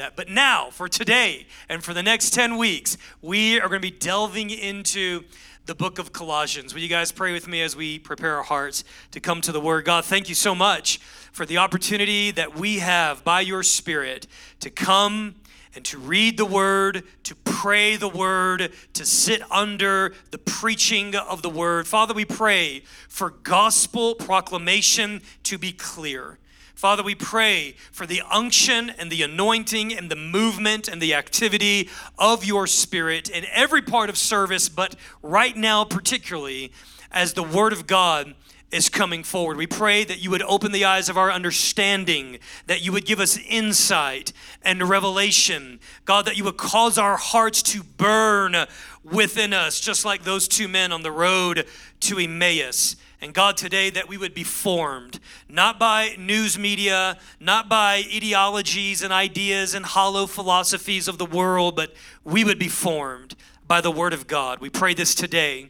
that. But now, for today and for the next 10 weeks, we are going to be delving into the book of Colossians. Will you guys pray with me as we prepare our hearts to come to the Word? God, thank you so much for the opportunity that we have by your Spirit to come and to read the Word, to pray the Word, to sit under the preaching of the Word. Father, we pray for gospel proclamation to be clear. Father, we pray for the unction and the anointing and the movement and the activity of your Spirit in every part of service, but right now, particularly as the Word of God is coming forward. We pray that you would open the eyes of our understanding, that you would give us insight and revelation. God, that you would cause our hearts to burn within us, just like those two men on the road to Emmaus. And God, today that we would be formed, not by news media, not by ideologies and ideas and hollow philosophies of the world, but we would be formed by the Word of God. We pray this today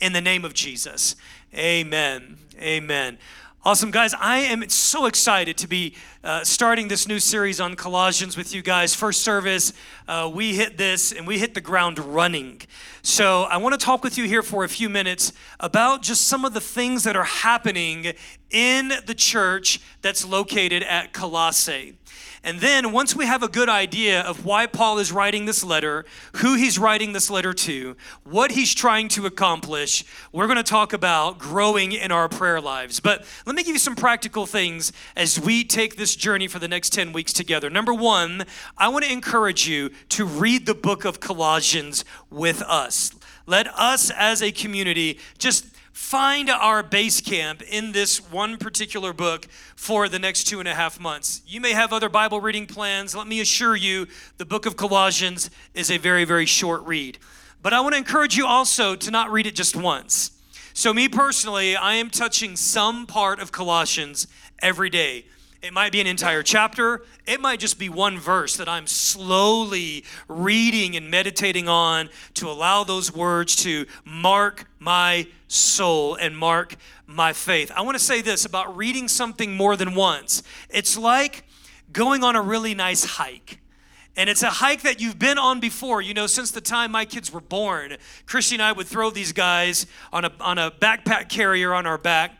in the name of Jesus. Amen. Amen. Awesome, guys. I am so excited to be uh, starting this new series on Colossians with you guys. First service, uh, we hit this and we hit the ground running. So, I want to talk with you here for a few minutes about just some of the things that are happening in the church that's located at Colossae. And then, once we have a good idea of why Paul is writing this letter, who he's writing this letter to, what he's trying to accomplish, we're going to talk about growing in our prayer lives. But let me give you some practical things as we take this journey for the next 10 weeks together. Number one, I want to encourage you to read the book of Colossians with us. Let us as a community just find our base camp in this one particular book for the next two and a half months. You may have other Bible reading plans. Let me assure you, the book of Colossians is a very, very short read. But I want to encourage you also to not read it just once. So, me personally, I am touching some part of Colossians every day. It might be an entire chapter. It might just be one verse that I'm slowly reading and meditating on to allow those words to mark my soul and mark my faith. I want to say this about reading something more than once. It's like going on a really nice hike. And it's a hike that you've been on before. You know, since the time my kids were born, Christy and I would throw these guys on a, on a backpack carrier on our back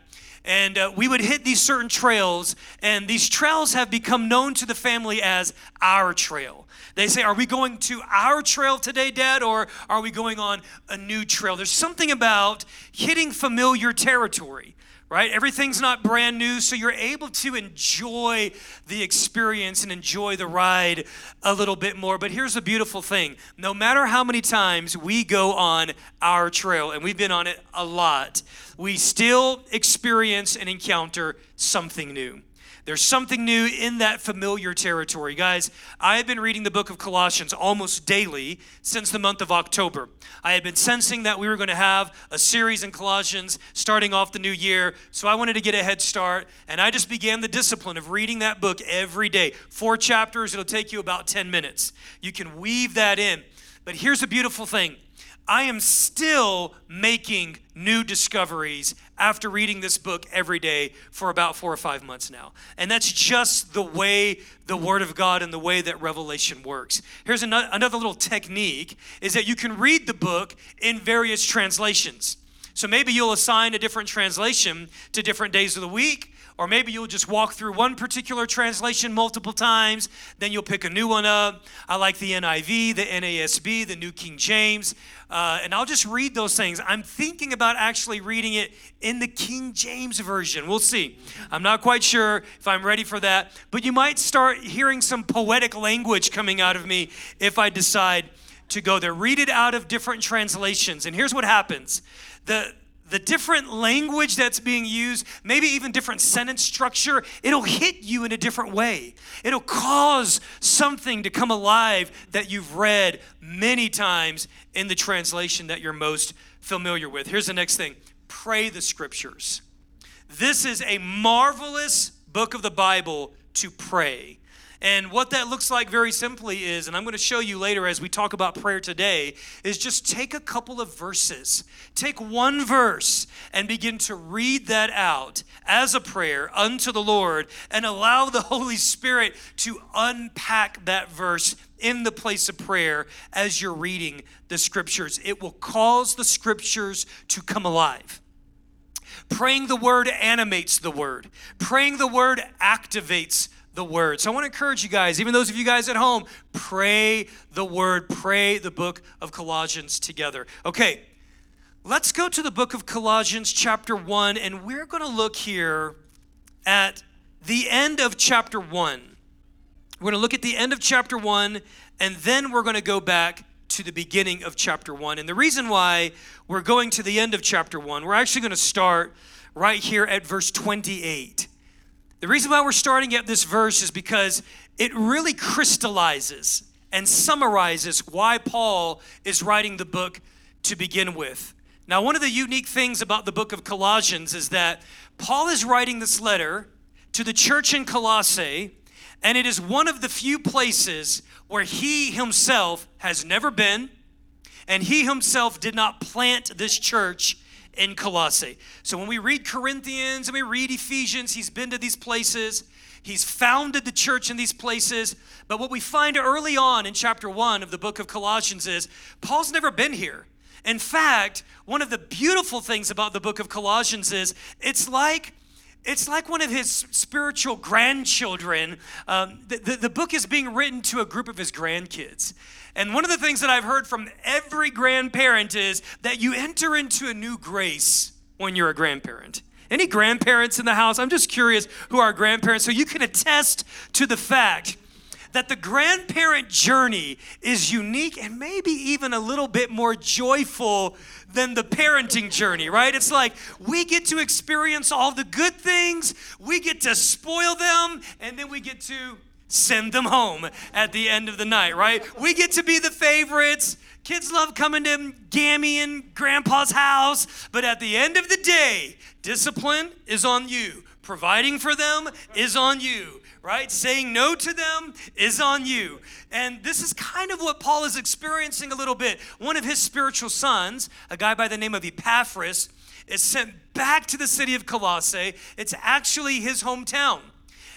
and uh, we would hit these certain trails, and these trails have become known to the family as our trail. They say, Are we going to our trail today, Dad, or are we going on a new trail? There's something about hitting familiar territory right? Everything's not brand new, so you're able to enjoy the experience and enjoy the ride a little bit more. But here's the beautiful thing no matter how many times we go on our trail, and we've been on it a lot, we still experience and encounter something new. There's something new in that familiar territory. Guys, I have been reading the book of Colossians almost daily since the month of October. I had been sensing that we were going to have a series in Colossians starting off the new year, so I wanted to get a head start, and I just began the discipline of reading that book every day. Four chapters, it'll take you about 10 minutes. You can weave that in. But here's a beautiful thing I am still making new discoveries after reading this book every day for about four or five months now. And that's just the way the Word of God and the way that Revelation works. Here's another, little technique is that you can read the book in various translations. So maybe you'll assign a different translation to different days of the week or maybe you'll just walk through one particular translation multiple times, then you'll pick a new one up. I like the NIV, the NASB, the New King James, uh, and I'll just read those things. I'm thinking about actually reading it in the King James Version. We'll see. I'm not quite sure if I'm ready for that, but you might start hearing some poetic language coming out of me if I decide to go there. Read it out of different translations, and here's what happens. The, the different language that's being used, maybe even different sentence structure, it'll hit you in a different way. It'll cause something to come alive that you've read many times in the translation that you're most familiar with. Here's the next thing pray the scriptures. This is a marvelous book of the Bible to pray. And what that looks like very simply is, and I'm going to show you later as we talk about prayer today, is just take a couple of verses. Take one verse and begin to read that out as a prayer unto the Lord and allow the Holy Spirit to unpack that verse in the place of prayer as you're reading the scriptures. It will cause the scriptures to come alive. Praying the word animates the word. Praying the word activates the word. So I want to encourage you guys, even those of you guys at home, pray the word, pray the book of Colossians together. Okay, let's go to the book of Colossians, chapter 1, and we're going to look here at the end of chapter 1. We're going to look at the end of chapter 1, and then we're going to go back to the beginning of chapter 1. And the reason why we're going to the end of chapter 1, we're actually going to start right here at verse 28. The reason why we're starting at this verse is because it really crystallizes and summarizes why Paul is writing the book to begin with. Now, one of the unique things about the book of Colossians is that Paul is writing this letter to the church in Colossae, and it is one of the few places where he himself has never been, and he himself did not plant this church in Colossae. So when we read Corinthians and we read Ephesians, he's been to these places. He's founded the church in these places. But what we find early on in chapter one of the book of Colossians is Paul's never been here. In fact, one of the beautiful things about the book of Colossians is it's like it's like one of his spiritual grandchildren. Um, the, the, the book is being written to a group of his grandkids. And one of the things that I've heard from every grandparent is that you enter into a new grace when you're a grandparent. Any grandparents in the house? I'm just curious who are grandparents. So you can attest to the fact that the grandparent journey is unique and maybe even a little bit more joyful than the parenting journey, right? It's like we get to experience all the good things, we get to spoil them, and then we get to send them home at the end of the night, right? We get to be the favorites. Kids love coming to Gammy and Grandpa's house, but at the end of the day, discipline is on you. Providing for them is on you, right? Saying no to them is on you. And this is kind of what Paul is experiencing a little bit. One of his spiritual sons, a guy by the name of Epaphras, is sent back to the city of Colossae. It's actually his hometown.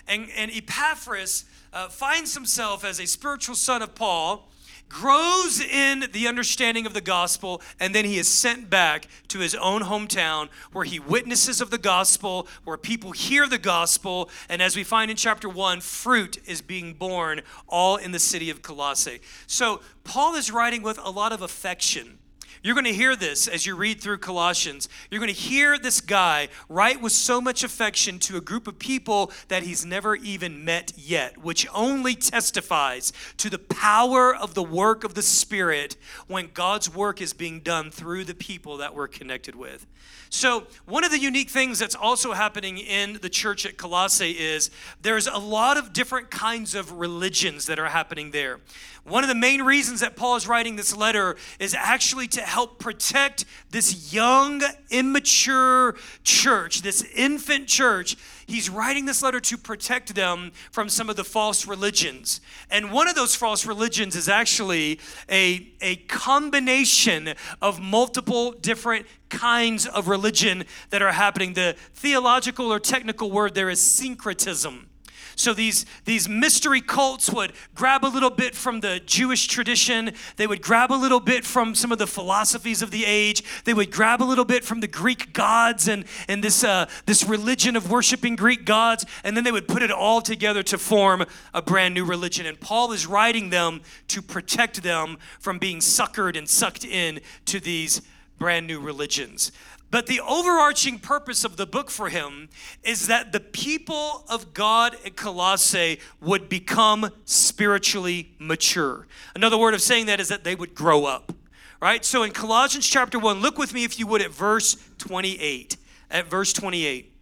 And, and Epaphras uh, finds himself as a spiritual son of Paul, grows in the understanding of the gospel, and then he is sent back to his own hometown where he witnesses of the gospel, where people hear the gospel, and as we find in chapter 1, fruit is being borne all in the city of Colossae. So Paul is writing with a lot of affection you're going to hear this as you read through Colossians. You're going to hear this guy write with so much affection to a group of people that he's never even met yet, which only testifies to the power of the work of the Spirit when God's work is being done through the people that we're connected with. So, one of the unique things that's also happening in the church at Colossae is there's a lot of different kinds of religions that are happening there. One of the main reasons that Paul is writing this letter is actually to help protect this young, immature church, this infant church. He's writing this letter to protect them from some of the false religions. And one of those false religions is actually a, a combination of multiple different kinds of religion that are happening. The theological or technical word there is syncretism. So these, these mystery cults would grab a little bit from the Jewish tradition. They would grab a little bit from some of the philosophies of the age. They would grab a little bit from the Greek gods and, and this, uh, this religion of worshiping Greek gods. And then they would put it all together to form a brand new religion. And Paul is writing them to protect them from being suckered and sucked in to these brand new religions. But the overarching purpose of the book for him is that the people of God at Colossae would become spiritually mature. Another word of saying that is that they would grow up. Right? So in Colossians chapter 1, look with me if you would at verse 28. At verse 28.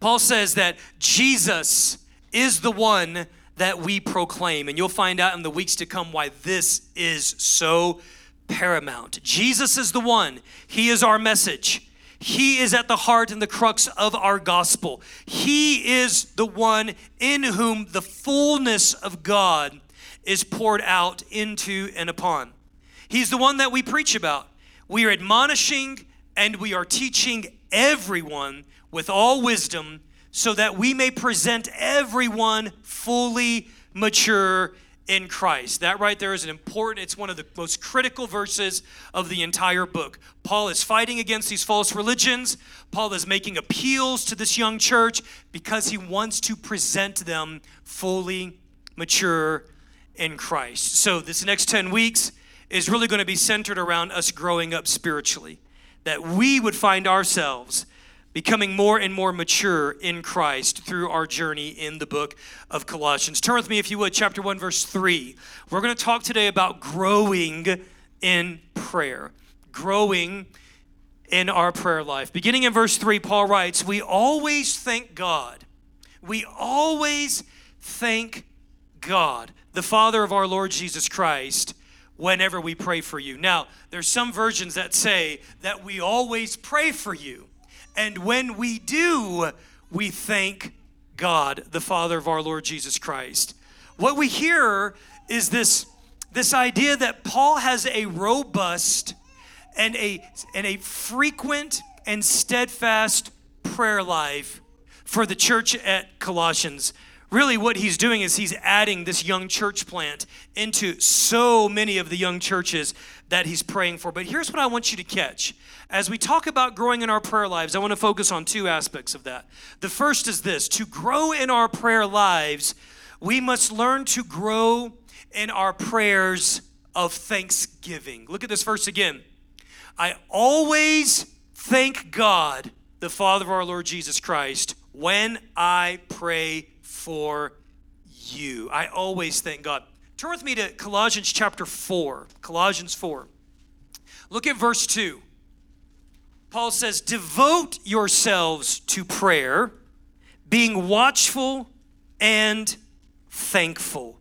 Paul says that Jesus is the one that we proclaim. And you'll find out in the weeks to come why this is so paramount. Jesus is the one, He is our message. He is at the heart and the crux of our gospel. He is the one in whom the fullness of God is poured out into and upon. He's the one that we preach about. We are admonishing and we are teaching everyone with all wisdom so that we may present everyone fully mature in Christ. That right there is an important, it's one of the most critical verses of the entire book. Paul is fighting against these false religions. Paul is making appeals to this young church because he wants to present them fully mature in Christ. So, this next 10 weeks is really going to be centered around us growing up spiritually, that we would find ourselves becoming more and more mature in Christ through our journey in the book of Colossians. Turn with me, if you would, chapter 1, verse 3. We're going to talk today about growing in prayer, growing in our prayer life. Beginning in verse 3, Paul writes, We always thank God. We always thank God, the Father of our Lord Jesus Christ whenever we pray for you. Now, there's some versions that say that we always pray for you. And when we do, we thank God, the Father of our Lord Jesus Christ. What we hear is this, this idea that Paul has a robust and a, and a frequent and steadfast prayer life for the church at Colossians really what he's doing is he's adding this young church plant into so many of the young churches that he's praying for. But here's what I want you to catch. As we talk about growing in our prayer lives, I want to focus on two aspects of that. The first is this to grow in our prayer lives, we must learn to grow in our prayers of thanksgiving. Look at this verse again. I always thank God, the Father of our Lord Jesus Christ, when I pray for you. I always thank God. Turn with me to Colossians chapter 4. Colossians 4. Look at verse 2. Paul says, Devote yourselves to prayer, being watchful and thankful.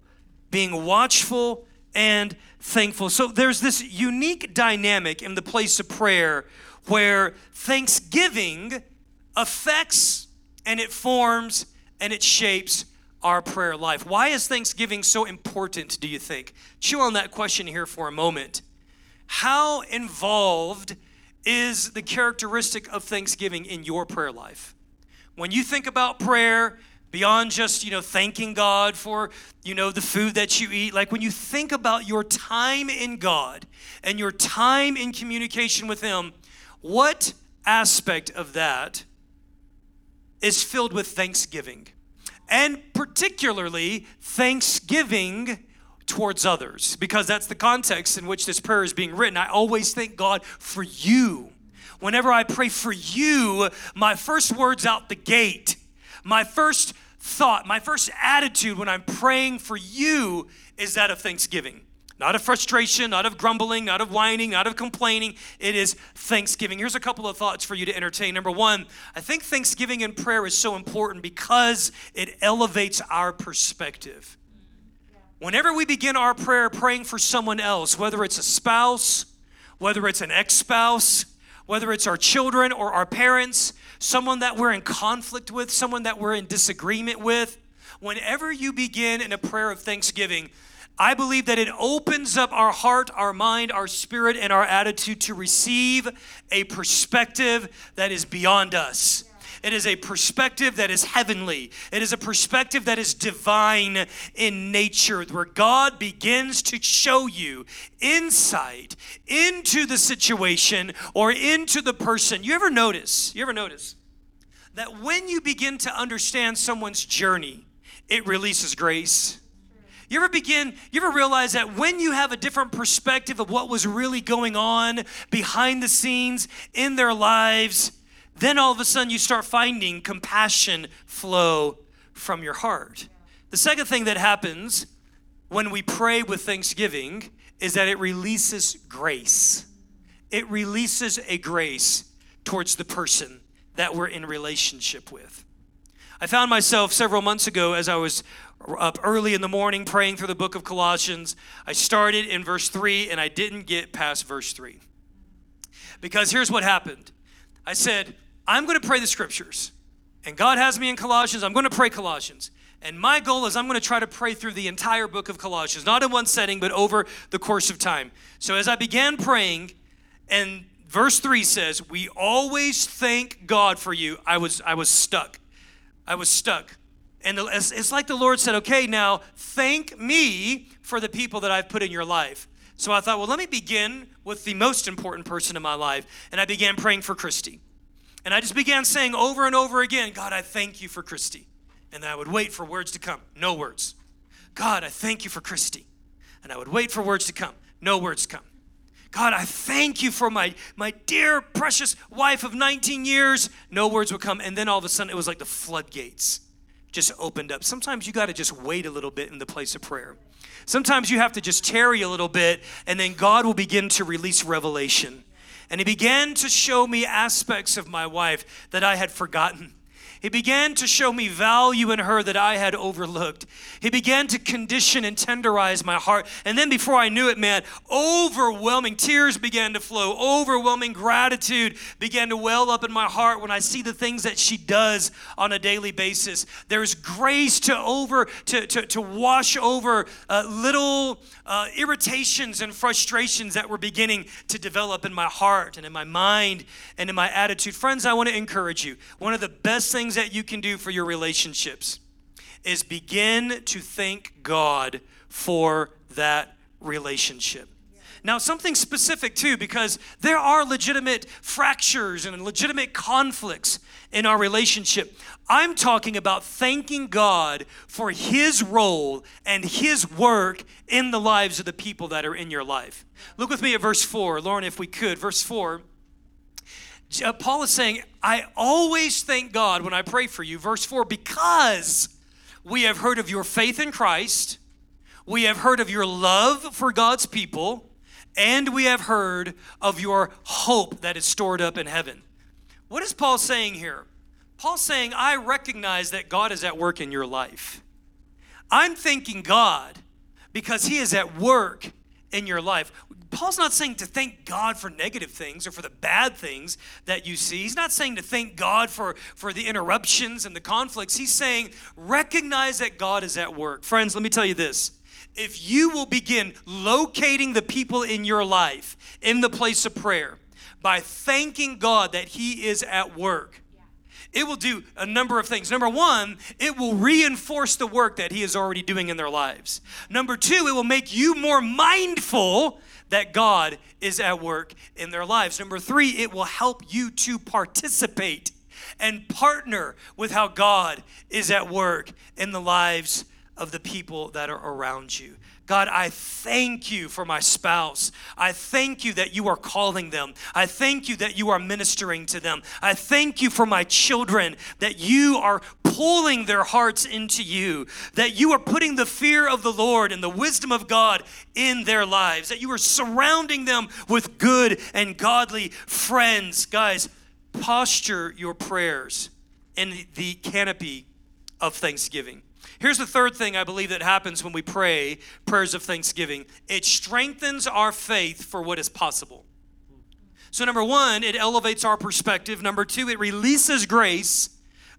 Being watchful and thankful. So there's this unique dynamic in the place of prayer where thanksgiving affects and it forms and it shapes our prayer life. Why is Thanksgiving so important, do you think? Chew on that question here for a moment. How involved is the characteristic of Thanksgiving in your prayer life? When you think about prayer, beyond just you know thanking god for you know the food that you eat like when you think about your time in god and your time in communication with him what aspect of that is filled with thanksgiving and particularly thanksgiving towards others, because that's the context in which this prayer is being written. I always thank God for you. Whenever I pray for you, my first words out the gate, my first thought, my first attitude when I'm praying for you is that of thanksgiving. Not of frustration, not of grumbling, not of whining, not of complaining. It is thanksgiving. Here's a couple of thoughts for you to entertain. Number one, I think thanksgiving in prayer is so important because it elevates our perspective. Whenever we begin our prayer praying for someone else, whether it's a spouse, whether it's an ex spouse, whether it's our children or our parents, someone that we're in conflict with, someone that we're in disagreement with, whenever you begin in a prayer of thanksgiving, I believe that it opens up our heart, our mind, our spirit, and our attitude to receive a perspective that is beyond us. It is a perspective that is heavenly. It is a perspective that is divine in nature, where God begins to show you insight into the situation or into the person. You ever notice? You ever notice that when you begin to understand someone's journey, it releases grace? You ever begin, you ever realize that when you have a different perspective of what was really going on behind the scenes in their lives, then all of a sudden you start finding compassion flow from your heart. The second thing that happens when we pray with thanksgiving is that it releases grace. It releases a grace towards the person that we're in relationship with. I found myself several months ago as I was up early in the morning praying through the book of Colossians. I started in verse 3 and I didn't get past verse 3. Because here's what happened I said, I'm going to pray the scriptures. And God has me in Colossians. I'm going to pray Colossians. And my goal is I'm going to try to pray through the entire book of Colossians, not in one setting, but over the course of time. So as I began praying, and verse 3 says, We always thank God for you. I was I was stuck. I was stuck. And it's like the Lord said, Okay, now thank me for the people that I've put in your life. So I thought, well, let me begin with the most important person in my life. And I began praying for Christy. And I just began saying over and over again, God, I thank you for Christy. And I would wait for words to come. No words. God, I thank you for Christy. And I would wait for words to come. No words come. God, I thank you for my, my dear, precious wife of 19 years. No words would come. And then all of a sudden, it was like the floodgates just opened up. Sometimes you got to just wait a little bit in the place of prayer. Sometimes you have to just tarry a little bit, and then God will begin to release revelation. And He began to show me aspects of my wife that I had forgotten. He began to show me value in her that I had overlooked. He began to condition and tenderize my heart. And then before I knew it, man, overwhelming tears began to flow. Overwhelming gratitude began to well up in my heart when I see the things that she does on a daily basis. There's grace to over to, to, to wash over uh, little uh, irritations and frustrations that were beginning to develop in my heart and in my mind and in my attitude. Friends, I want to encourage you. One of the best things things that you can do for your relationships is begin to thank God for that relationship. Now, something specific too, because there are legitimate fractures and legitimate conflicts in our relationship. I'm talking about thanking God for His role and His work in the lives of the people that are in your life. Look with me at verse 4, Lauren, if we could. Verse 4 uh, Uh, Paul is saying, I always thank God when I pray for you. Verse 4 because we have heard of your faith in Christ, we have heard of your love for God's people, and we have heard of your hope that is stored up in heaven. What is Paul saying here? Paul's saying, I recognize that God is at work in your life. I'm thanking God because He is at work in your life. Paul's not saying to thank God for negative things or for the bad things that you see. He's not saying to thank God for, for the interruptions and the conflicts. He's saying recognize that God is at work. Friends, let me tell you this. If you will begin locating the people in your life in the place of prayer by thanking God that He is at work, it will do a number of things. Number one, it will reinforce the work that He is already doing in their lives. Number two, it will make you more mindful that God is at work in their lives. Number three, it will help you to participate and partner with how God is at work in the lives of the people that are around you. God, I thank you for my spouse. I thank you that you are calling them. I thank you that you are ministering to them. I thank you for my children, that you are pulling their hearts into you, that you are putting the fear of the Lord and the wisdom of God in their lives, that you are surrounding them with good and godly friends. Guys, posture your prayers in the canopy of thanksgiving. Here's the third thing I believe that happens when we pray prayers of thanksgiving it strengthens our faith for what is possible. So, number one, it elevates our perspective. Number two, it releases grace.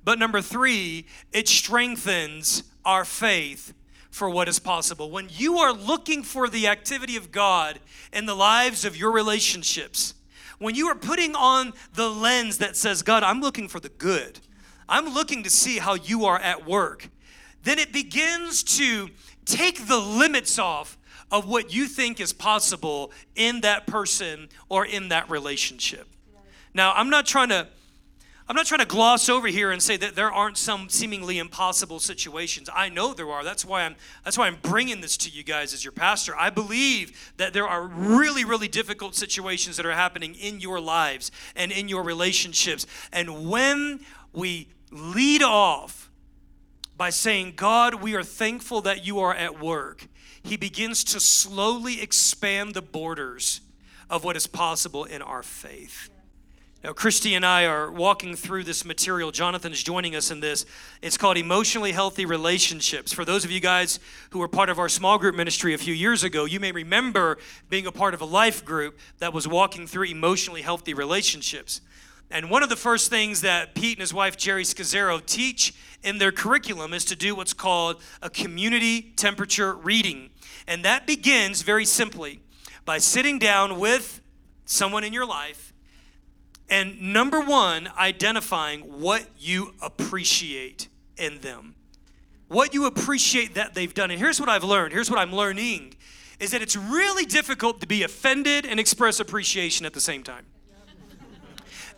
But number three, it strengthens our faith for what is possible. When you are looking for the activity of God in the lives of your relationships, when you are putting on the lens that says, God, I'm looking for the good, I'm looking to see how you are at work then it begins to take the limits off of what you think is possible in that person or in that relationship. Now, I'm not trying to I'm not trying to gloss over here and say that there aren't some seemingly impossible situations. I know there are. That's why I'm that's why I'm bringing this to you guys as your pastor. I believe that there are really really difficult situations that are happening in your lives and in your relationships. And when we lead off by saying, God, we are thankful that you are at work, he begins to slowly expand the borders of what is possible in our faith. Now, Christy and I are walking through this material. Jonathan is joining us in this. It's called Emotionally Healthy Relationships. For those of you guys who were part of our small group ministry a few years ago, you may remember being a part of a life group that was walking through emotionally healthy relationships. And one of the first things that Pete and his wife Geri Scazzero teach in their curriculum is to do what's called a community temperature reading. And that begins very simply by sitting down with someone in your life and number one, identifying what you appreciate in them. What you appreciate that they've done. And here's what I've learned. Here's what I'm learning is that it's really difficult to be offended and express appreciation at the same time.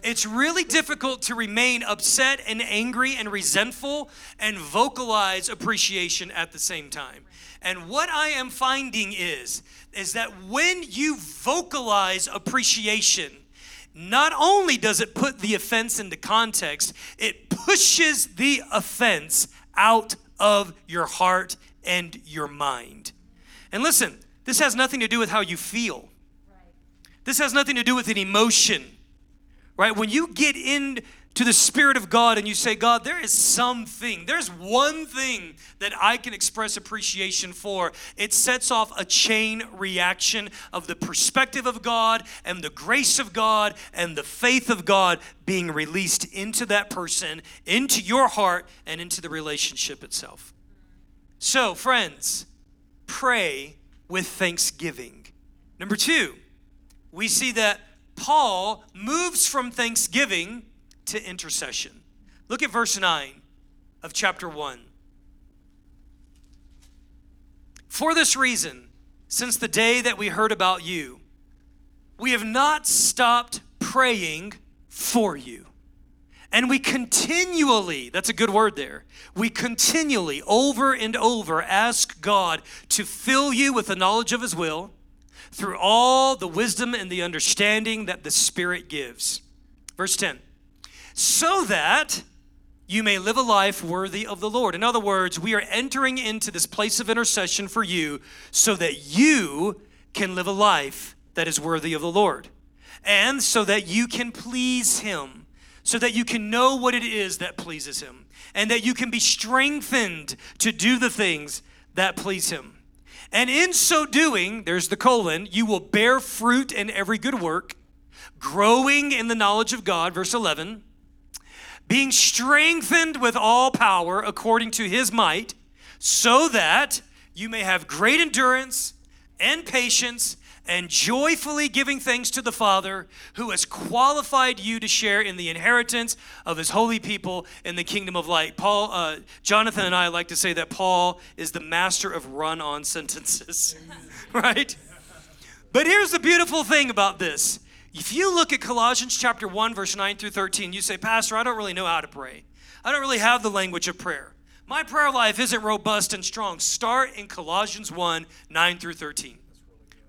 It's really difficult to remain upset and angry and resentful and vocalize appreciation at the same time. And what I am finding is is that when you vocalize appreciation, not only does it put the offense into context, it pushes the offense out of your heart and your mind. And listen, this has nothing to do with how you feel. This has nothing to do with an emotion right? When you get into the Spirit of God and you say, God, there is something, there's one thing that I can express appreciation for, it sets off a chain reaction of the perspective of God and the grace of God and the faith of God being released into that person, into your heart, and into the relationship itself. So, friends, pray with thanksgiving. Number two, we see that Paul moves from thanksgiving to intercession. Look at verse 9 of chapter 1. For this reason, since the day that we heard about you, we have not stopped praying for you. And we continually, that's a good word there, we continually, over and over, ask God to fill you with the knowledge of His will through all the wisdom and the understanding that the Spirit gives. Verse 10 so that you may live a life worthy of the Lord. In other words, we are entering into this place of intercession for you so that you can live a life that is worthy of the Lord and so that you can please Him, so that you can know what it is that pleases Him, and that you can be strengthened to do the things that please Him. And in so doing, there's the colon, you will bear fruit in every good work, growing in the knowledge of God, verse 11, being strengthened with all power according to his might, so that you may have great endurance and patience and joyfully giving thanks to the Father who has qualified you to share in the inheritance of his holy people in the kingdom of light. Paul, uh, Jonathan and I like to say that Paul is the master of run on sentences, right? But here's the beautiful thing about this. If you look at Colossians chapter 1, verse 9 through 13, you say, Pastor, I don't really know how to pray. I don't really have the language of prayer. My prayer life isn't robust and strong. Start in Colossians 1, 9 through 13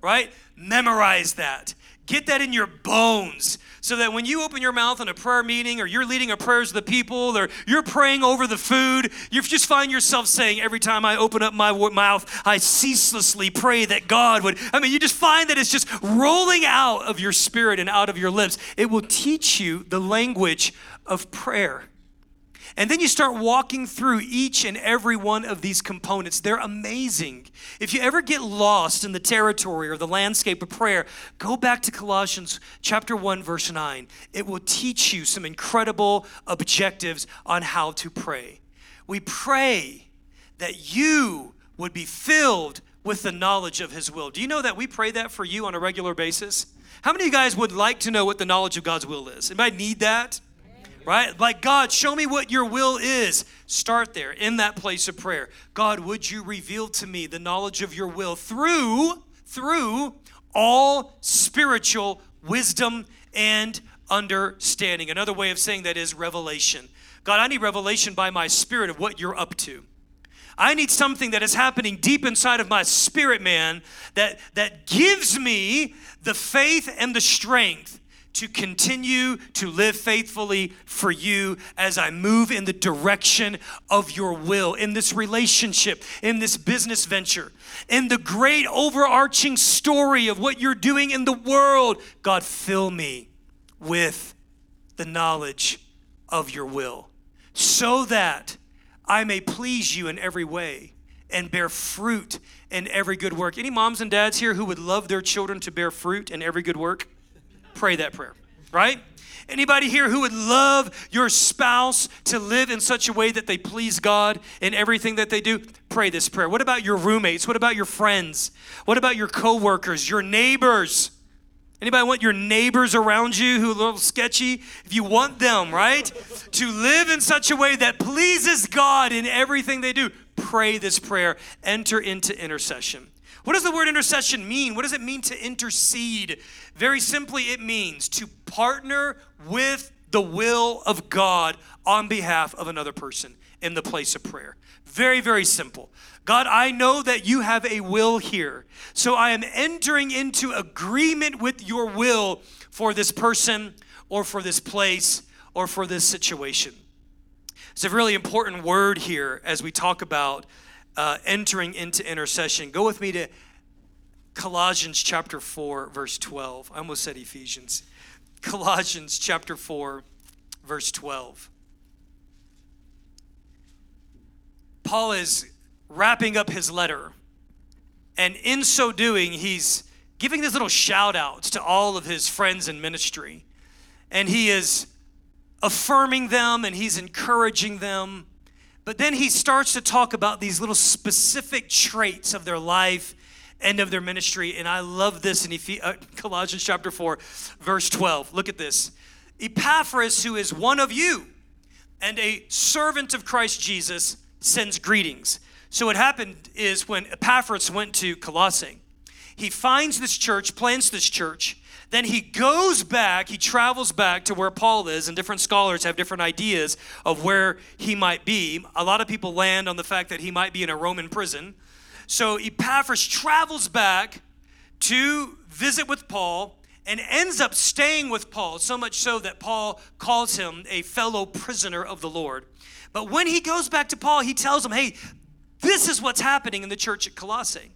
right? Memorize that. Get that in your bones so that when you open your mouth in a prayer meeting or you're leading a prayers to the people or you're praying over the food, you just find yourself saying, every time I open up my mouth, I ceaselessly pray that God would. I mean, you just find that it's just rolling out of your spirit and out of your lips. It will teach you the language of prayer. And then you start walking through each and every one of these components. They're amazing. If you ever get lost in the territory or the landscape of prayer, go back to Colossians chapter 1 verse 9. It will teach you some incredible objectives on how to pray. We pray that you would be filled with the knowledge of his will. Do you know that we pray that for you on a regular basis? How many of you guys would like to know what the knowledge of God's will is? Anybody need that? Right? Like, God, show me what your will is. Start there in that place of prayer. God, would you reveal to me the knowledge of your will through, through all spiritual wisdom and understanding? Another way of saying that is revelation. God, I need revelation by my spirit of what you're up to. I need something that is happening deep inside of my spirit, man, that, that gives me the faith and the strength to continue to live faithfully for you as I move in the direction of your will, in this relationship, in this business venture, in the great overarching story of what you're doing in the world. God, fill me with the knowledge of your will so that I may please you in every way and bear fruit in every good work. Any moms and dads here who would love their children to bear fruit in every good work? Pray that prayer. right? Anybody here who would love your spouse to live in such a way that they please God in everything that they do? Pray this prayer. What about your roommates? What about your friends? What about your coworkers, your neighbors? Anybody want your neighbors around you who are a little sketchy? If you want them, right? to live in such a way that pleases God in everything they do, pray this prayer. Enter into intercession. What does the word intercession mean? What does it mean to intercede? Very simply, it means to partner with the will of God on behalf of another person in the place of prayer. Very, very simple. God, I know that you have a will here. So I am entering into agreement with your will for this person or for this place or for this situation. It's a really important word here as we talk about uh, entering into intercession. Go with me to Colossians chapter 4, verse 12. I almost said Ephesians. Colossians chapter 4, verse 12. Paul is wrapping up his letter. And in so doing, he's giving these little shout outs to all of his friends in ministry. And he is affirming them and he's encouraging them. But then he starts to talk about these little specific traits of their life and of their ministry. And I love this in uh, Colossians chapter 4, verse 12. Look at this. Epaphras, who is one of you and a servant of Christ Jesus, sends greetings. So what happened is when Epaphras went to Colossae, he finds this church, plants this church, then he goes back, he travels back to where Paul is, and different scholars have different ideas of where he might be. A lot of people land on the fact that he might be in a Roman prison. So Epaphras travels back to visit with Paul and ends up staying with Paul, so much so that Paul calls him a fellow prisoner of the Lord. But when he goes back to Paul, he tells him, hey, this is what's happening in the church at Colossae.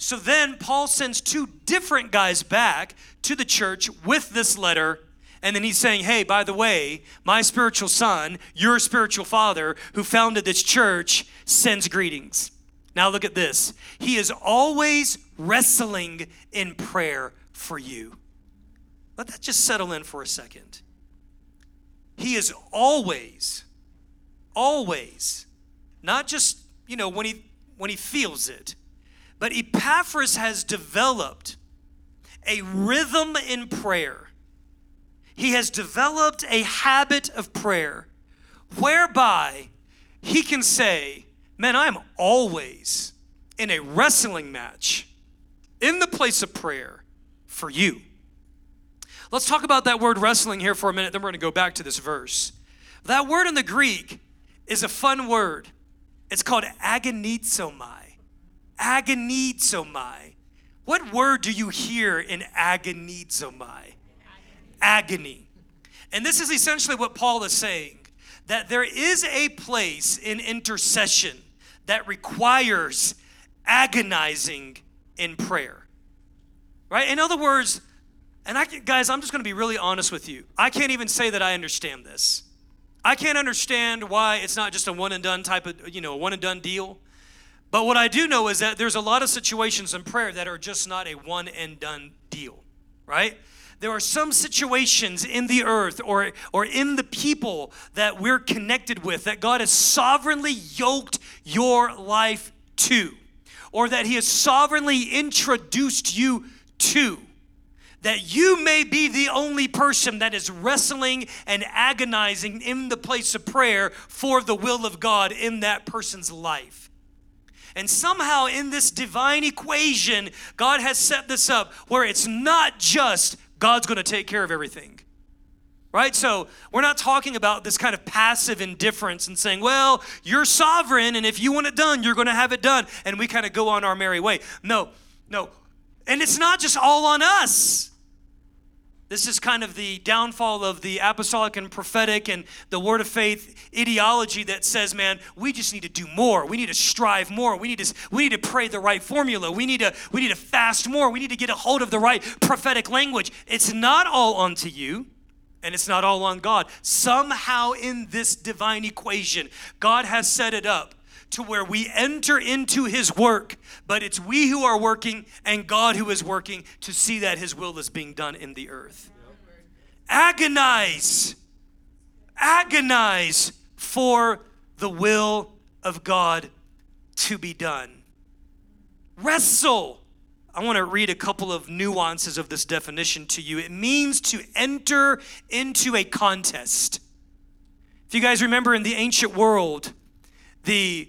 So then Paul sends two different guys back to the church with this letter. And then he's saying, hey, by the way, my spiritual son, your spiritual father, who founded this church, sends greetings. Now look at this. He is always wrestling in prayer for you. Let that just settle in for a second. He is always, always, not just you know, when he when he feels it. But Epaphras has developed a rhythm in prayer. He has developed a habit of prayer whereby he can say, Man, I am always in a wrestling match in the place of prayer for you. Let's talk about that word wrestling here for a minute, then we're going to go back to this verse. That word in the Greek is a fun word. It's called agonizomai. Agonizomai. What word do you hear in agonizomai? Agony. And this is essentially what Paul is saying that there is a place in intercession that requires agonizing in prayer. Right? In other words, and I guys, I'm just going to be really honest with you. I can't even say that I understand this. I can't understand why it's not just a one and done type of, you know, a one and done deal. But what I do know is that there's a lot of situations in prayer that are just not a one and done deal, right? There are some situations in the earth or, or in the people that we're connected with that God has sovereignly yoked your life to, or that He has sovereignly introduced you to that you may be the only person that is wrestling and agonizing in the place of prayer for the will of God in that person's life. And somehow in this divine equation, God has set this up where it's not just God's going to take care of everything. Right? So, we're not talking about this kind of passive indifference and saying, well, you're sovereign, and if you want it done, you're going to have it done, and we kind of go on our merry way. No, no. And it's not just all on us. This is kind of the downfall of the apostolic and prophetic and the word of faith ideology that says, man, we just need to do more. We need to strive more. We need to we need to pray the right formula. We need to we need to fast more. We need to get a hold of the right prophetic language. It's not all unto you and it's not all on God. Somehow in this divine equation, God has set it up to where we enter into his work, but it's we who are working and God who is working to see that his will is being done in the earth. agonize, agonize for the will of God to be done. Wrestle. I want to read a couple of nuances of this definition to you. It means to enter into a contest. If you guys remember in the ancient world, the,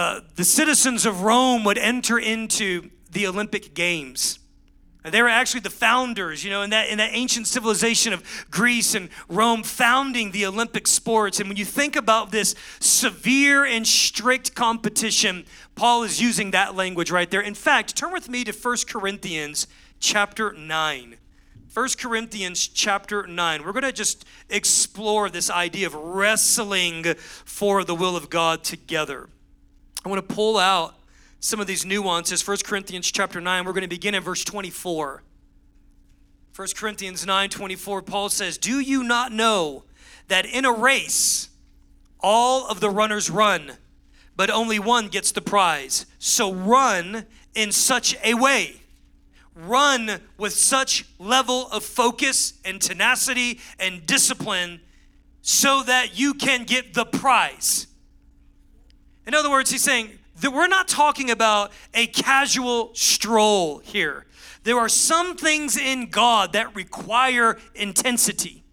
uh, the citizens of Rome would enter into the Olympic Games. They were actually the founders, you know, in that, in that ancient civilization of Greece and Rome, founding the Olympic sports. And when you think about this severe and strict competition, Paul is using that language right there. In fact, turn with me to 1 Corinthians chapter 9. 1 Corinthians chapter 9. We're going to just explore this idea of wrestling for the will of God together. I want to pull out some of these nuances. 1 Corinthians chapter 9, we're going to begin in verse 24. 1 Corinthians 9 24, Paul says, Do you not know that in a race all of the runners run, but only one gets the prize? So run in such a way. Run with such level of focus and tenacity and discipline so that you can get the prize. In other words, he's saying, that we're not talking about a casual stroll here. There are some things in God that require intensity.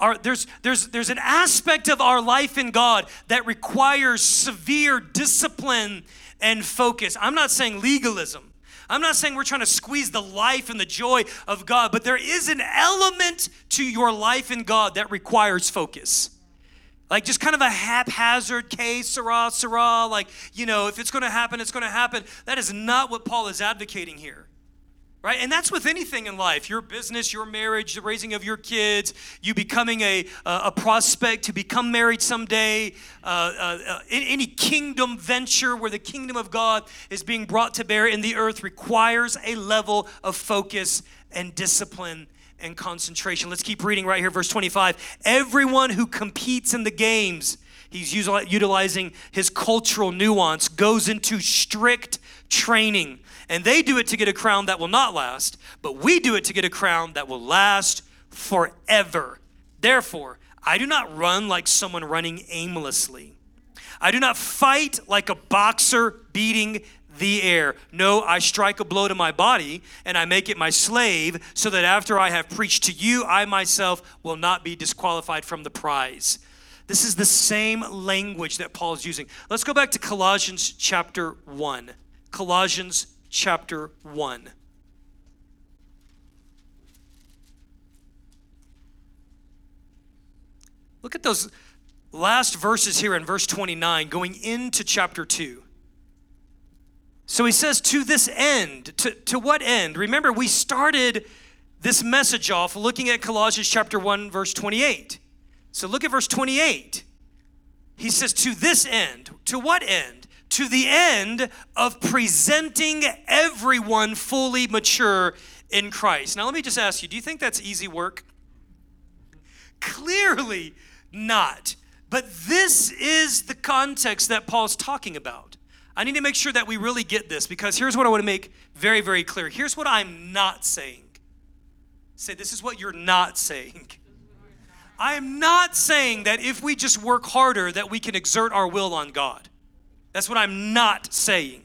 Our, there's, there's, there's an aspect of our life in God that requires severe discipline and focus. I'm not saying legalism. I'm not saying we're trying to squeeze the life and the joy of God, but there is an element to your life in God that requires focus. Like just kind of a haphazard que sera, sera, like, you know, if it's going to happen, it's going to happen. That is not what Paul is advocating here. Right? And that's with anything in life your business, your marriage, the raising of your kids, you becoming a, a prospect to become married someday, uh, uh, uh, any kingdom venture where the kingdom of God is being brought to bear in the earth requires a level of focus and discipline and concentration. Let's keep reading right here, verse 25. Everyone who competes in the games, he's utilizing his cultural nuance, goes into strict training. And they do it to get a crown that will not last, but we do it to get a crown that will last forever. Therefore, I do not run like someone running aimlessly. I do not fight like a boxer beating the air. No, I strike a blow to my body and I make it my slave, so that after I have preached to you, I myself will not be disqualified from the prize. This is the same language that Paul is using. Let's go back to Colossians chapter 1. Colossians chapter 1. Look at those last verses here in verse 29 going into chapter 2. So he says, to this end. To, to what end? Remember, we started this message off looking at Colossians chapter 1, verse 28. So look at verse 28. He says, to this end. To what end? To the end of presenting everyone fully mature in Christ. Now, let me just ask you do you think that's easy work? Clearly not. But this is the context that Paul's talking about. I need to make sure that we really get this because here's what I want to make very, very clear. Here's what I'm not saying. Say, this is what you're not saying. I am not saying that if we just work harder that we can exert our will on God. That's what I'm not saying.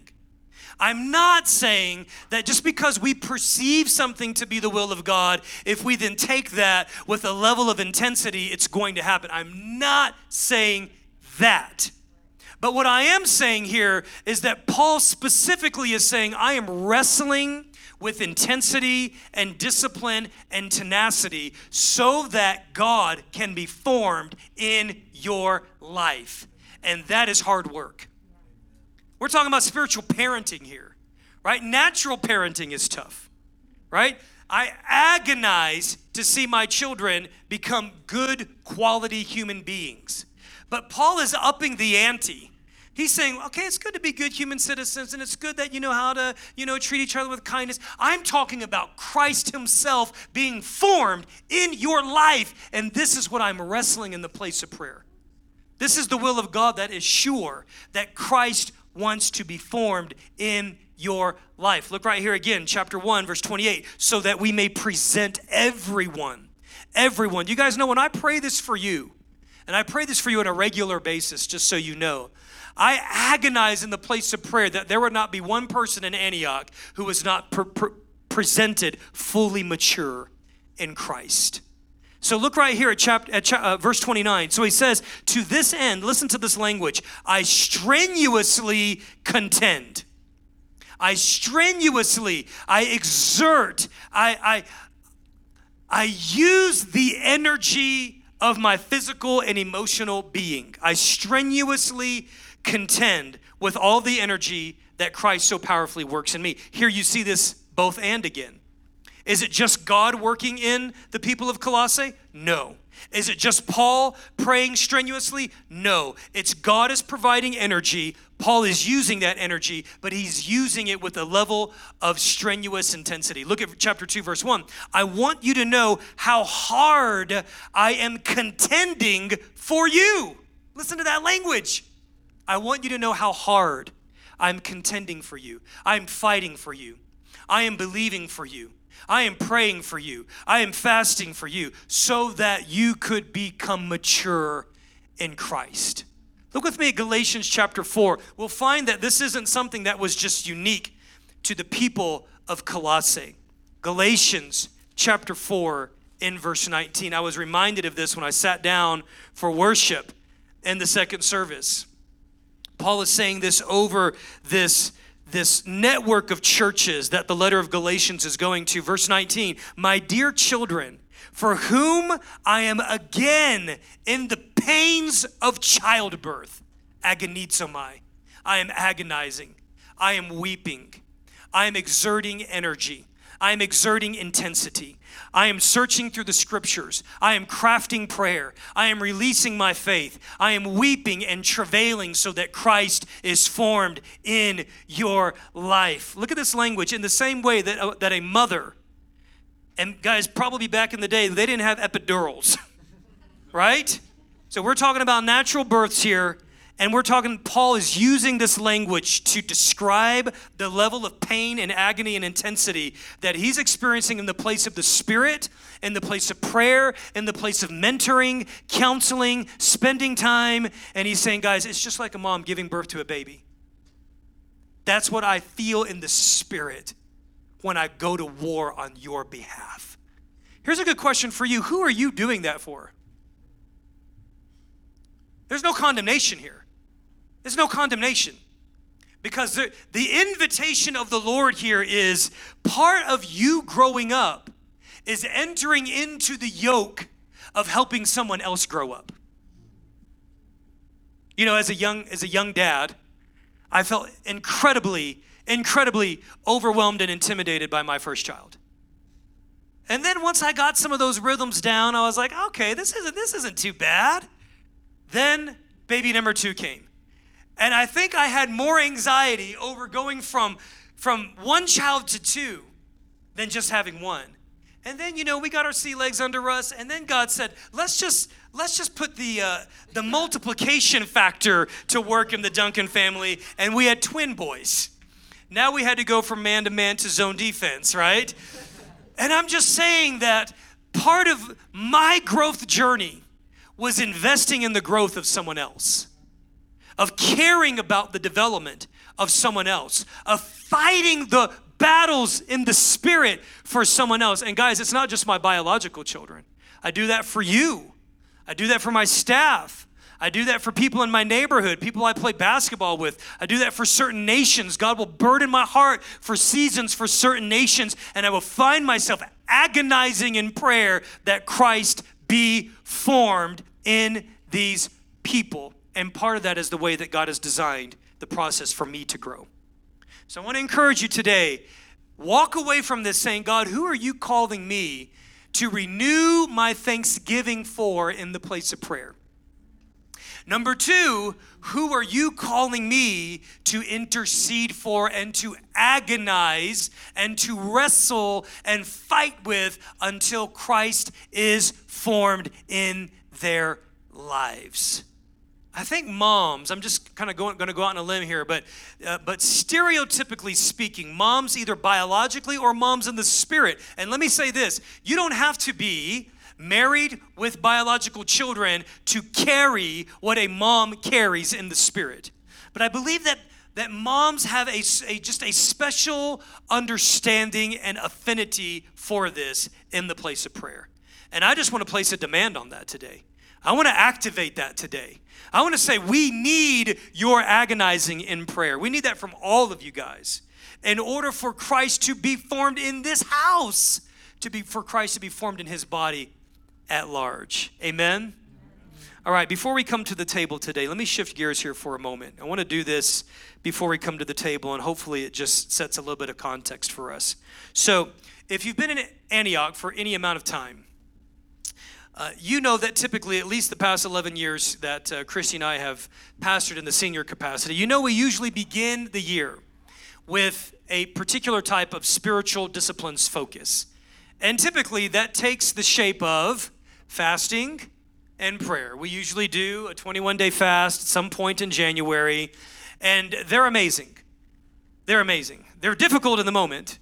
I'm not saying that just because we perceive something to be the will of God, if we then take that with a level of intensity, it's going to happen. I'm not saying that. But what I am saying here is that Paul specifically is saying, I am wrestling with intensity and discipline and tenacity so that God can be formed in your life. And that is hard work. We're talking about spiritual parenting here, right? Natural parenting is tough, right? I agonize to see my children become good quality human beings. But Paul is upping the ante He's saying, okay, it's good to be good human citizens and it's good that you know how to, you know, treat each other with kindness. I'm talking about Christ himself being formed in your life. And this is what I'm wrestling in the place of prayer. This is the will of God that is sure that Christ wants to be formed in your life. Look right here again, chapter 1, verse 28. So that we may present everyone everyone. You guys know when I pray this for you, and I pray this for you on a regular basis, just so you know. I agonize in the place of prayer that there would not be one person in Antioch who was not pre- pre- presented fully mature in Christ. So look right here at, chapter, at cha- uh, verse 29. So he says, To this end, listen to this language, I strenuously contend. I strenuously, I exert, I, I, I use the energy of my physical and emotional being. I strenuously contend with all the energy that Christ so powerfully works in me. Here you see this both and again. Is it just God working in the people of Colossae? No. Is it just Paul praying strenuously? No. It's God is providing energy. Paul is using that energy, but he's using it with a level of strenuous intensity. Look at chapter 2, verse 1. I want you to know how hard I am contending for you. Listen to that language. I want you to know how hard I'm contending for you. I'm fighting for you. I am believing for you. I am praying for you. I am fasting for you so that you could become mature in Christ. Look with me at Galatians chapter 4. We'll find that this isn't something that was just unique to the people of Colossae. Galatians chapter 4 in verse 19. I was reminded of this when I sat down for worship in the second service. Paul is saying this over this this network of churches that the letter of Galatians is going to. Verse 19, my dear children, for whom I am again in the pains of childbirth, agonizomai. I am agonizing. I am weeping. I am exerting energy. I am exerting intensity. I am searching through the scriptures. I am crafting prayer. I am releasing my faith. I am weeping and travailing so that Christ is formed in your life. Look at this language in the same way that, uh, that a mother, and guys, probably back in the day, they didn't have epidurals, right? So we're talking about natural births here. And we're talking, Paul is using this language to describe the level of pain and agony and intensity that he's experiencing in the place of the Spirit, in the place of prayer, in the place of mentoring, counseling, spending time. And he's saying, guys, it's just like a mom giving birth to a baby. That's what I feel in the Spirit when I go to war on your behalf. Here's a good question for you Who are you doing that for? There's no condemnation here. There's no condemnation. Because the, the invitation of the Lord here is part of you growing up is entering into the yoke of helping someone else grow up. You know, as a young as a young dad, I felt incredibly incredibly overwhelmed and intimidated by my first child. And then once I got some of those rhythms down, I was like, okay, this isn't this isn't too bad. Then baby number 2 came. And I think I had more anxiety over going from, from one child to two than just having one. And then, you know, we got our sea legs under us, and then God said, let's just let's just put the uh, the multiplication factor to work in the Duncan family, and we had twin boys. Now we had to go from man to man to zone defense, right? And I'm just saying that part of my growth journey was investing in the growth of someone else of caring about the development of someone else, of fighting the battles in the spirit for someone else. And guys, it's not just my biological children. I do that for you. I do that for my staff. I do that for people in my neighborhood, people I play basketball with. I do that for certain nations. God will burden my heart for seasons for certain nations, and I will find myself agonizing in prayer that Christ be formed in these people. And part of that is the way that God has designed the process for me to grow. So I want to encourage you today walk away from this saying, God, who are you calling me to renew my thanksgiving for in the place of prayer? Number two, who are you calling me to intercede for and to agonize and to wrestle and fight with until Christ is formed in their lives? I think moms, I'm just kind of going, going to go out on a limb here, but, uh, but stereotypically speaking, moms either biologically or moms in the spirit. And let me say this you don't have to be married with biological children to carry what a mom carries in the spirit. But I believe that that moms have a, a, just a special understanding and affinity for this in the place of prayer. And I just want to place a demand on that today. I want to activate that today. I want to say we need your agonizing in prayer. We need that from all of you guys in order for Christ to be formed in this house, to be for Christ to be formed in his body at large. Amen. All right, before we come to the table today, let me shift gears here for a moment. I want to do this before we come to the table, and hopefully it just sets a little bit of context for us. So, if you've been in Antioch for any amount of time, uh, you know that typically, at least the past 11 years that uh, Christy and I have pastored in the senior capacity, you know we usually begin the year with a particular type of spiritual disciplines focus. And typically that takes the shape of fasting and prayer. We usually do a 21 day fast at some point in January, and they're amazing. They're amazing. They're difficult in the moment,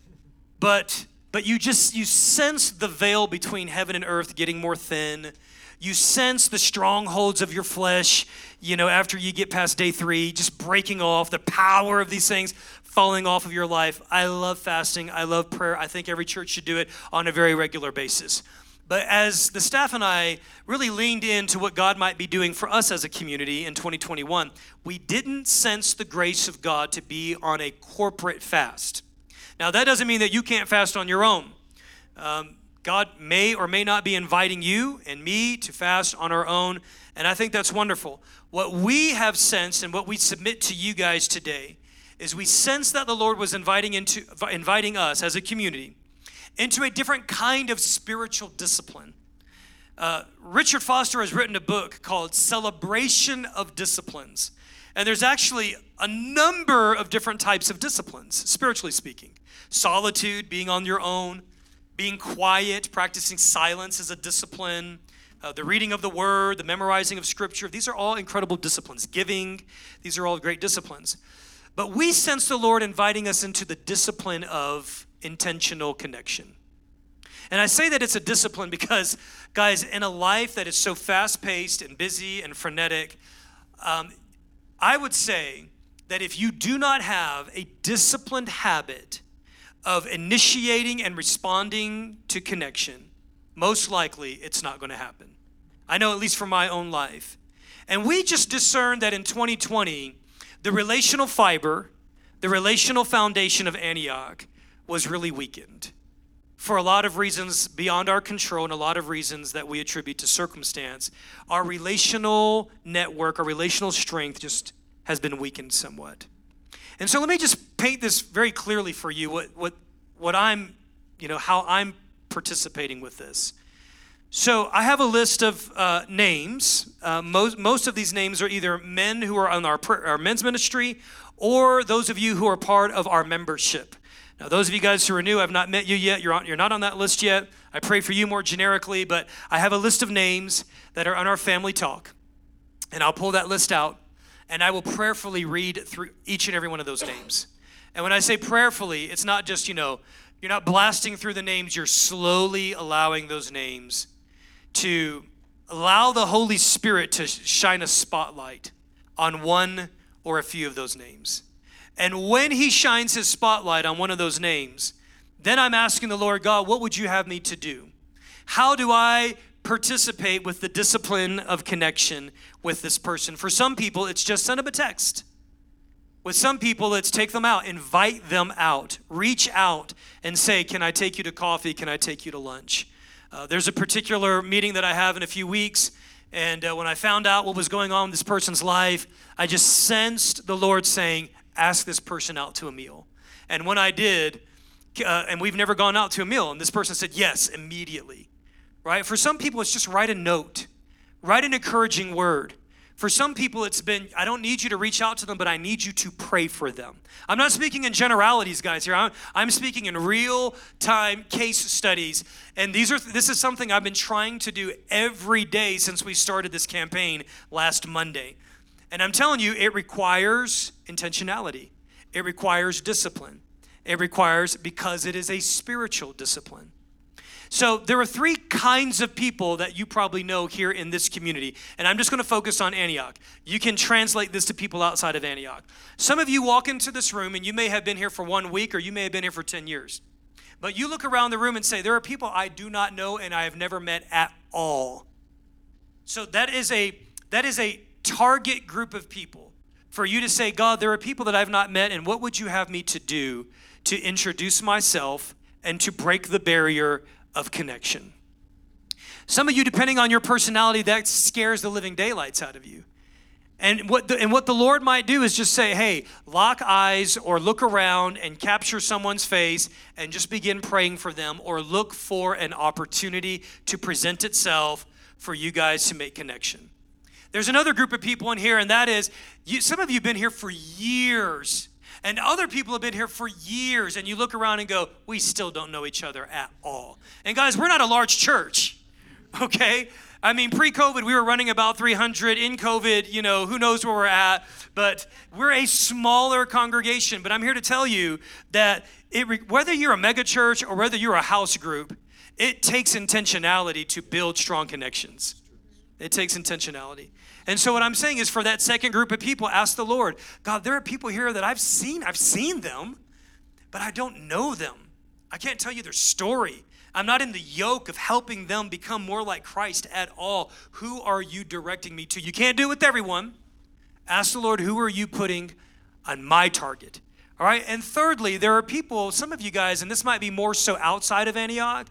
but but you just you sense the veil between heaven and earth getting more thin. You sense the strongholds of your flesh you know after you get past day three just breaking off the power of these things falling off of your life. I love fasting. I love prayer. I think every church should do it on a very regular basis. But as the staff and I really leaned into what God might be doing for us as a community in 2021, we didn't sense the grace of God to be on a corporate fast. Now, that doesn't mean that you can't fast on your own. Um, God may or may not be inviting you and me to fast on our own, and I think that's wonderful. What we have sensed and what we submit to you guys today is we sense that the Lord was inviting into inviting us as a community into a different kind of spiritual discipline. Uh, Richard Foster has written a book called Celebration of Disciplines. And there's actually a number of different types of disciplines, spiritually speaking. Solitude, being on your own, being quiet, practicing silence is a discipline. Uh, the reading of the word, the memorizing of scripture, these are all incredible disciplines. Giving, these are all great disciplines. But we sense the Lord inviting us into the discipline of intentional connection. And I say that it's a discipline because, guys, in a life that is so fast paced and busy and frenetic, um, I would say that if you do not have a disciplined habit of initiating and responding to connection, most likely it's not going to happen. I know, at least for my own life. And we just discerned that in 2020, the relational fiber, the relational foundation of Antioch was really weakened for a lot of reasons beyond our control and a lot of reasons that we attribute to circumstance, our relational network, our relational strength just has been weakened somewhat. And so let me just paint this very clearly for you what, what, what I'm, you know, how I'm participating with this. So I have a list of uh, names. Uh, most, most of these names are either men who are on our, our men's ministry or those of you who are part of our membership. Now, those of you guys who are new, I've not met you yet. You're, on, you're not on that list yet. I pray for you more generically, but I have a list of names that are on our family talk. And I'll pull that list out and I will prayerfully read through each and every one of those names. And when I say prayerfully, it's not just, you know, you're not blasting through the names, you're slowly allowing those names to allow the Holy Spirit to shine a spotlight on one or a few of those names. And when he shines his spotlight on one of those names, then I'm asking the Lord God, what would you have me to do? How do I participate with the discipline of connection with this person? For some people, it's just send them a text. With some people, it's take them out, invite them out, reach out and say, Can I take you to coffee? Can I take you to lunch? Uh, there's a particular meeting that I have in a few weeks. And uh, when I found out what was going on in this person's life, I just sensed the Lord saying, ask this person out to a meal. And when I did, uh, and we've never gone out to a meal, and this person said yes immediately, right? For some people, it's just write a note, write an encouraging word. For some people, it's been, I don't need you to reach out to them, but I need you to pray for them. I'm not speaking in generalities, guys, here. I'm, I'm speaking in real time case studies. And these are, this is something I've been trying to do every day since we started this campaign last Monday. And I'm telling you, it requires intentionality, it requires discipline. It requires, because it is a spiritual discipline. So there are three kinds of people that you probably know here in this community. And I'm just going to focus on Antioch. You can translate this to people outside of Antioch. Some of you walk into this room and you may have been here for one week or you may have been here for 10 years. But you look around the room and say, there are people I do not know and I have never met at all. So that is a that is a target group of people for you to say, God, there are people that I've not met, and what would you have me to do to introduce myself and to break the barrier of connection. Some of you, depending on your personality, that scares the living daylights out of you. And what, the, and what the Lord might do is just say, hey, lock eyes or look around and capture someone's face and just begin praying for them or look for an opportunity to present itself for you guys to make connection. There's another group of people in here, and that is you, some of you have been here for years and other people have been here for years, and you look around and go, we still don't know each other at all. And guys, we're not a large church, okay? I mean, pre COVID, we were running about 300. In COVID, you know, who knows where we're at, but we're a smaller congregation. But I'm here to tell you that it, whether you're a mega church or whether you're a house group, it takes intentionality to build strong connections. It takes intentionality. And so what I'm saying is for that second group of people, ask the Lord, God, there are people here that I've seen, I've seen them, but I don't know them. I can't tell you their story. I'm not in the yoke of helping them become more like Christ at all. Who are you directing me to? You can't do it with everyone. Ask the Lord, who are you putting on my target? All right. And thirdly, there are people, some of you guys, and this might be more so outside of Antioch,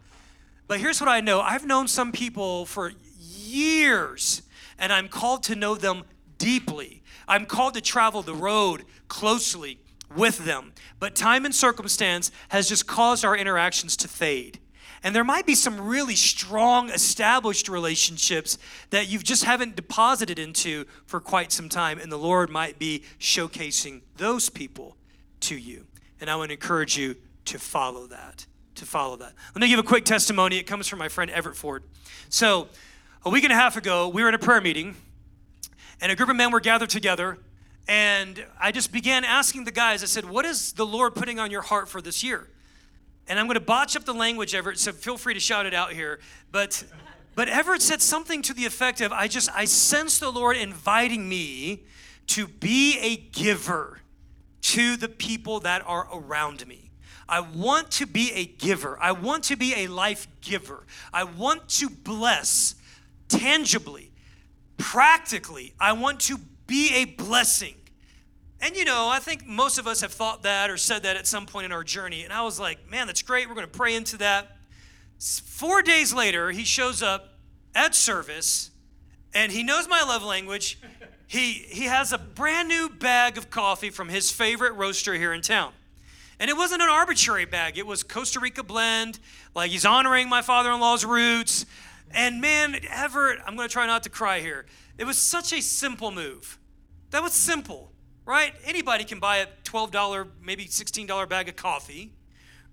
but here's what I know I've known some people for years and I'm called to know them deeply. I'm called to travel the road closely with them. But time and circumstance has just caused our interactions to fade. And there might be some really strong, established relationships that you just haven't deposited into for quite some time. And the Lord might be showcasing those people to you. And I would encourage you to follow that. To follow that. Let me give a quick testimony. It comes from my friend Everett Ford. So, a week and a half ago, we were in a prayer meeting, and a group of men were gathered together. And I just began asking the guys, I said, What is the Lord putting on your heart for this year? And I'm going to botch up the language, Everett, so feel free to shout it out here. But, but Everett said something to the effect of, I just, I sense the Lord inviting me to be a giver to the people that are around me. I want to be a giver. I want to be a life giver. I want to bless tangibly, practically. I want to be a blessing. And you know, I think most of us have thought that or said that at some point in our journey. And I was like, man, that's great. We're going to pray into that. Four days later, he shows up at service and he knows my love language. He, he has a brand new bag of coffee from his favorite roaster here in town. And it wasn't an arbitrary bag, it was Costa Rica blend. Like he's honoring my father in law's roots. And man, Everett, I'm going to try not to cry here. It was such a simple move. That was simple, right? Anybody can buy a $12, maybe $16 bag of coffee,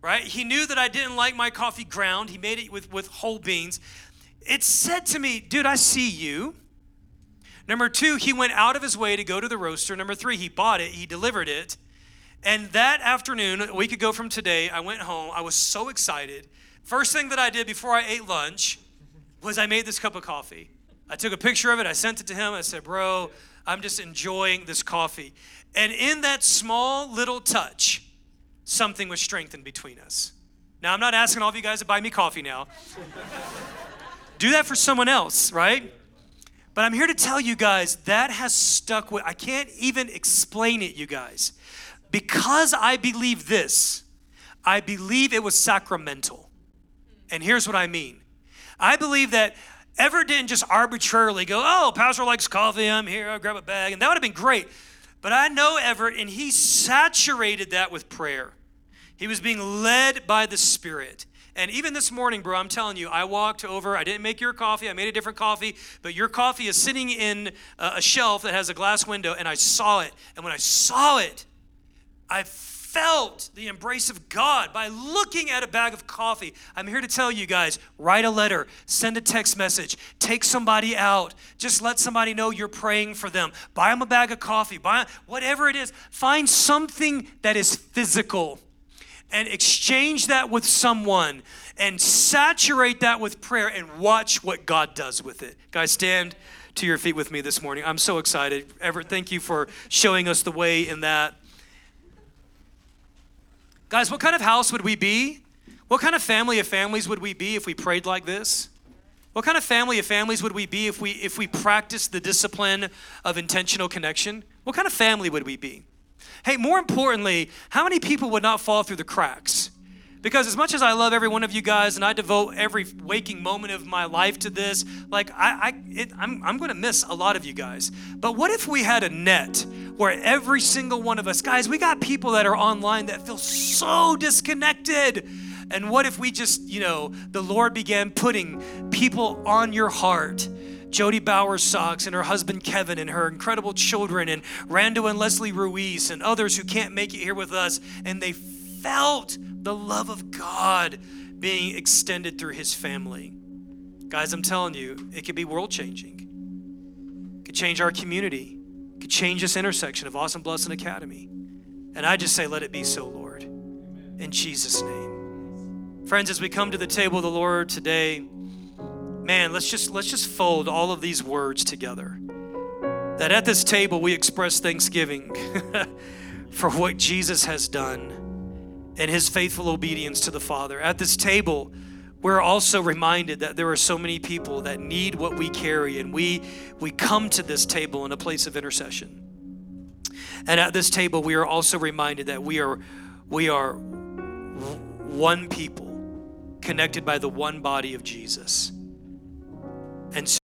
right? He knew that I didn't like my coffee ground. He made it with, with whole beans. It said to me, dude, I see you. Number two, he went out of his way to go to the roaster. Number three, he bought it, he delivered it. And that afternoon, a week ago from today, I went home. I was so excited. First thing that I did before I ate lunch was I made this cup of coffee. I took a picture of it, I sent it to him. I said, Bro, I'm just enjoying this coffee. And in that small little touch, something was strengthened between us. Now, I'm not asking all of you guys to buy me coffee now. Do that for someone else, right? But I'm here to tell you guys that has stuck with, I can't even explain it, you guys. Because I believe this, I believe it was sacramental. And here's what I mean I believe that Everett didn't just arbitrarily go, oh, Pastor likes coffee, I'm here, I'll grab a bag. And that would have been great. But I know Everett, and he saturated that with prayer. He was being led by the Spirit. And even this morning, bro, I'm telling you, I walked over. I didn't make your coffee. I made a different coffee. But your coffee is sitting in a shelf that has a glass window, and I saw it. And when I saw it, I felt the embrace of God by looking at a bag of coffee. I'm here to tell you guys write a letter, send a text message, take somebody out, just let somebody know you're praying for them. Buy them a bag of coffee, buy whatever it is. Find something that is physical and exchange that with someone and saturate that with prayer and watch what God does with it. Guys, stand to your feet with me this morning. I'm so excited. Everett, thank you for showing us the way in that. Guys, what kind of house would we be? What kind of family of families would we be if we prayed like this? What kind of family of families would we be if we if we practiced the discipline of intentional connection? What kind of family would we be? Hey, more importantly, how many people would not fall through the cracks? Because as much as I love every one of you guys and I devote every waking moment of my life to this, like I, I it, I'm, I'm going to miss a lot of you guys. But what if we had a net where every single one of us, guys, we got people that are online that feel so disconnected. And what if we just, you know, the Lord began putting people on your heart? Jody Bauer Socks and her husband Kevin and her incredible children and Rando and Leslie Ruiz and others who can't make it here with us. And they felt the love of God being extended through his family. Guys, I'm telling you, it could be world changing. Could change our community. It could change this intersection of Awesome Blessing Academy. And I just say, let it be so, Lord. In Jesus' name. Friends, as we come to the table of the Lord today, man, let's just let's just fold all of these words together. That at this table we express thanksgiving for what Jesus has done and his faithful obedience to the Father. At this table, we're also reminded that there are so many people that need what we carry, and we, we come to this table in a place of intercession. And at this table, we are also reminded that we are, we are one people connected by the one body of Jesus. And so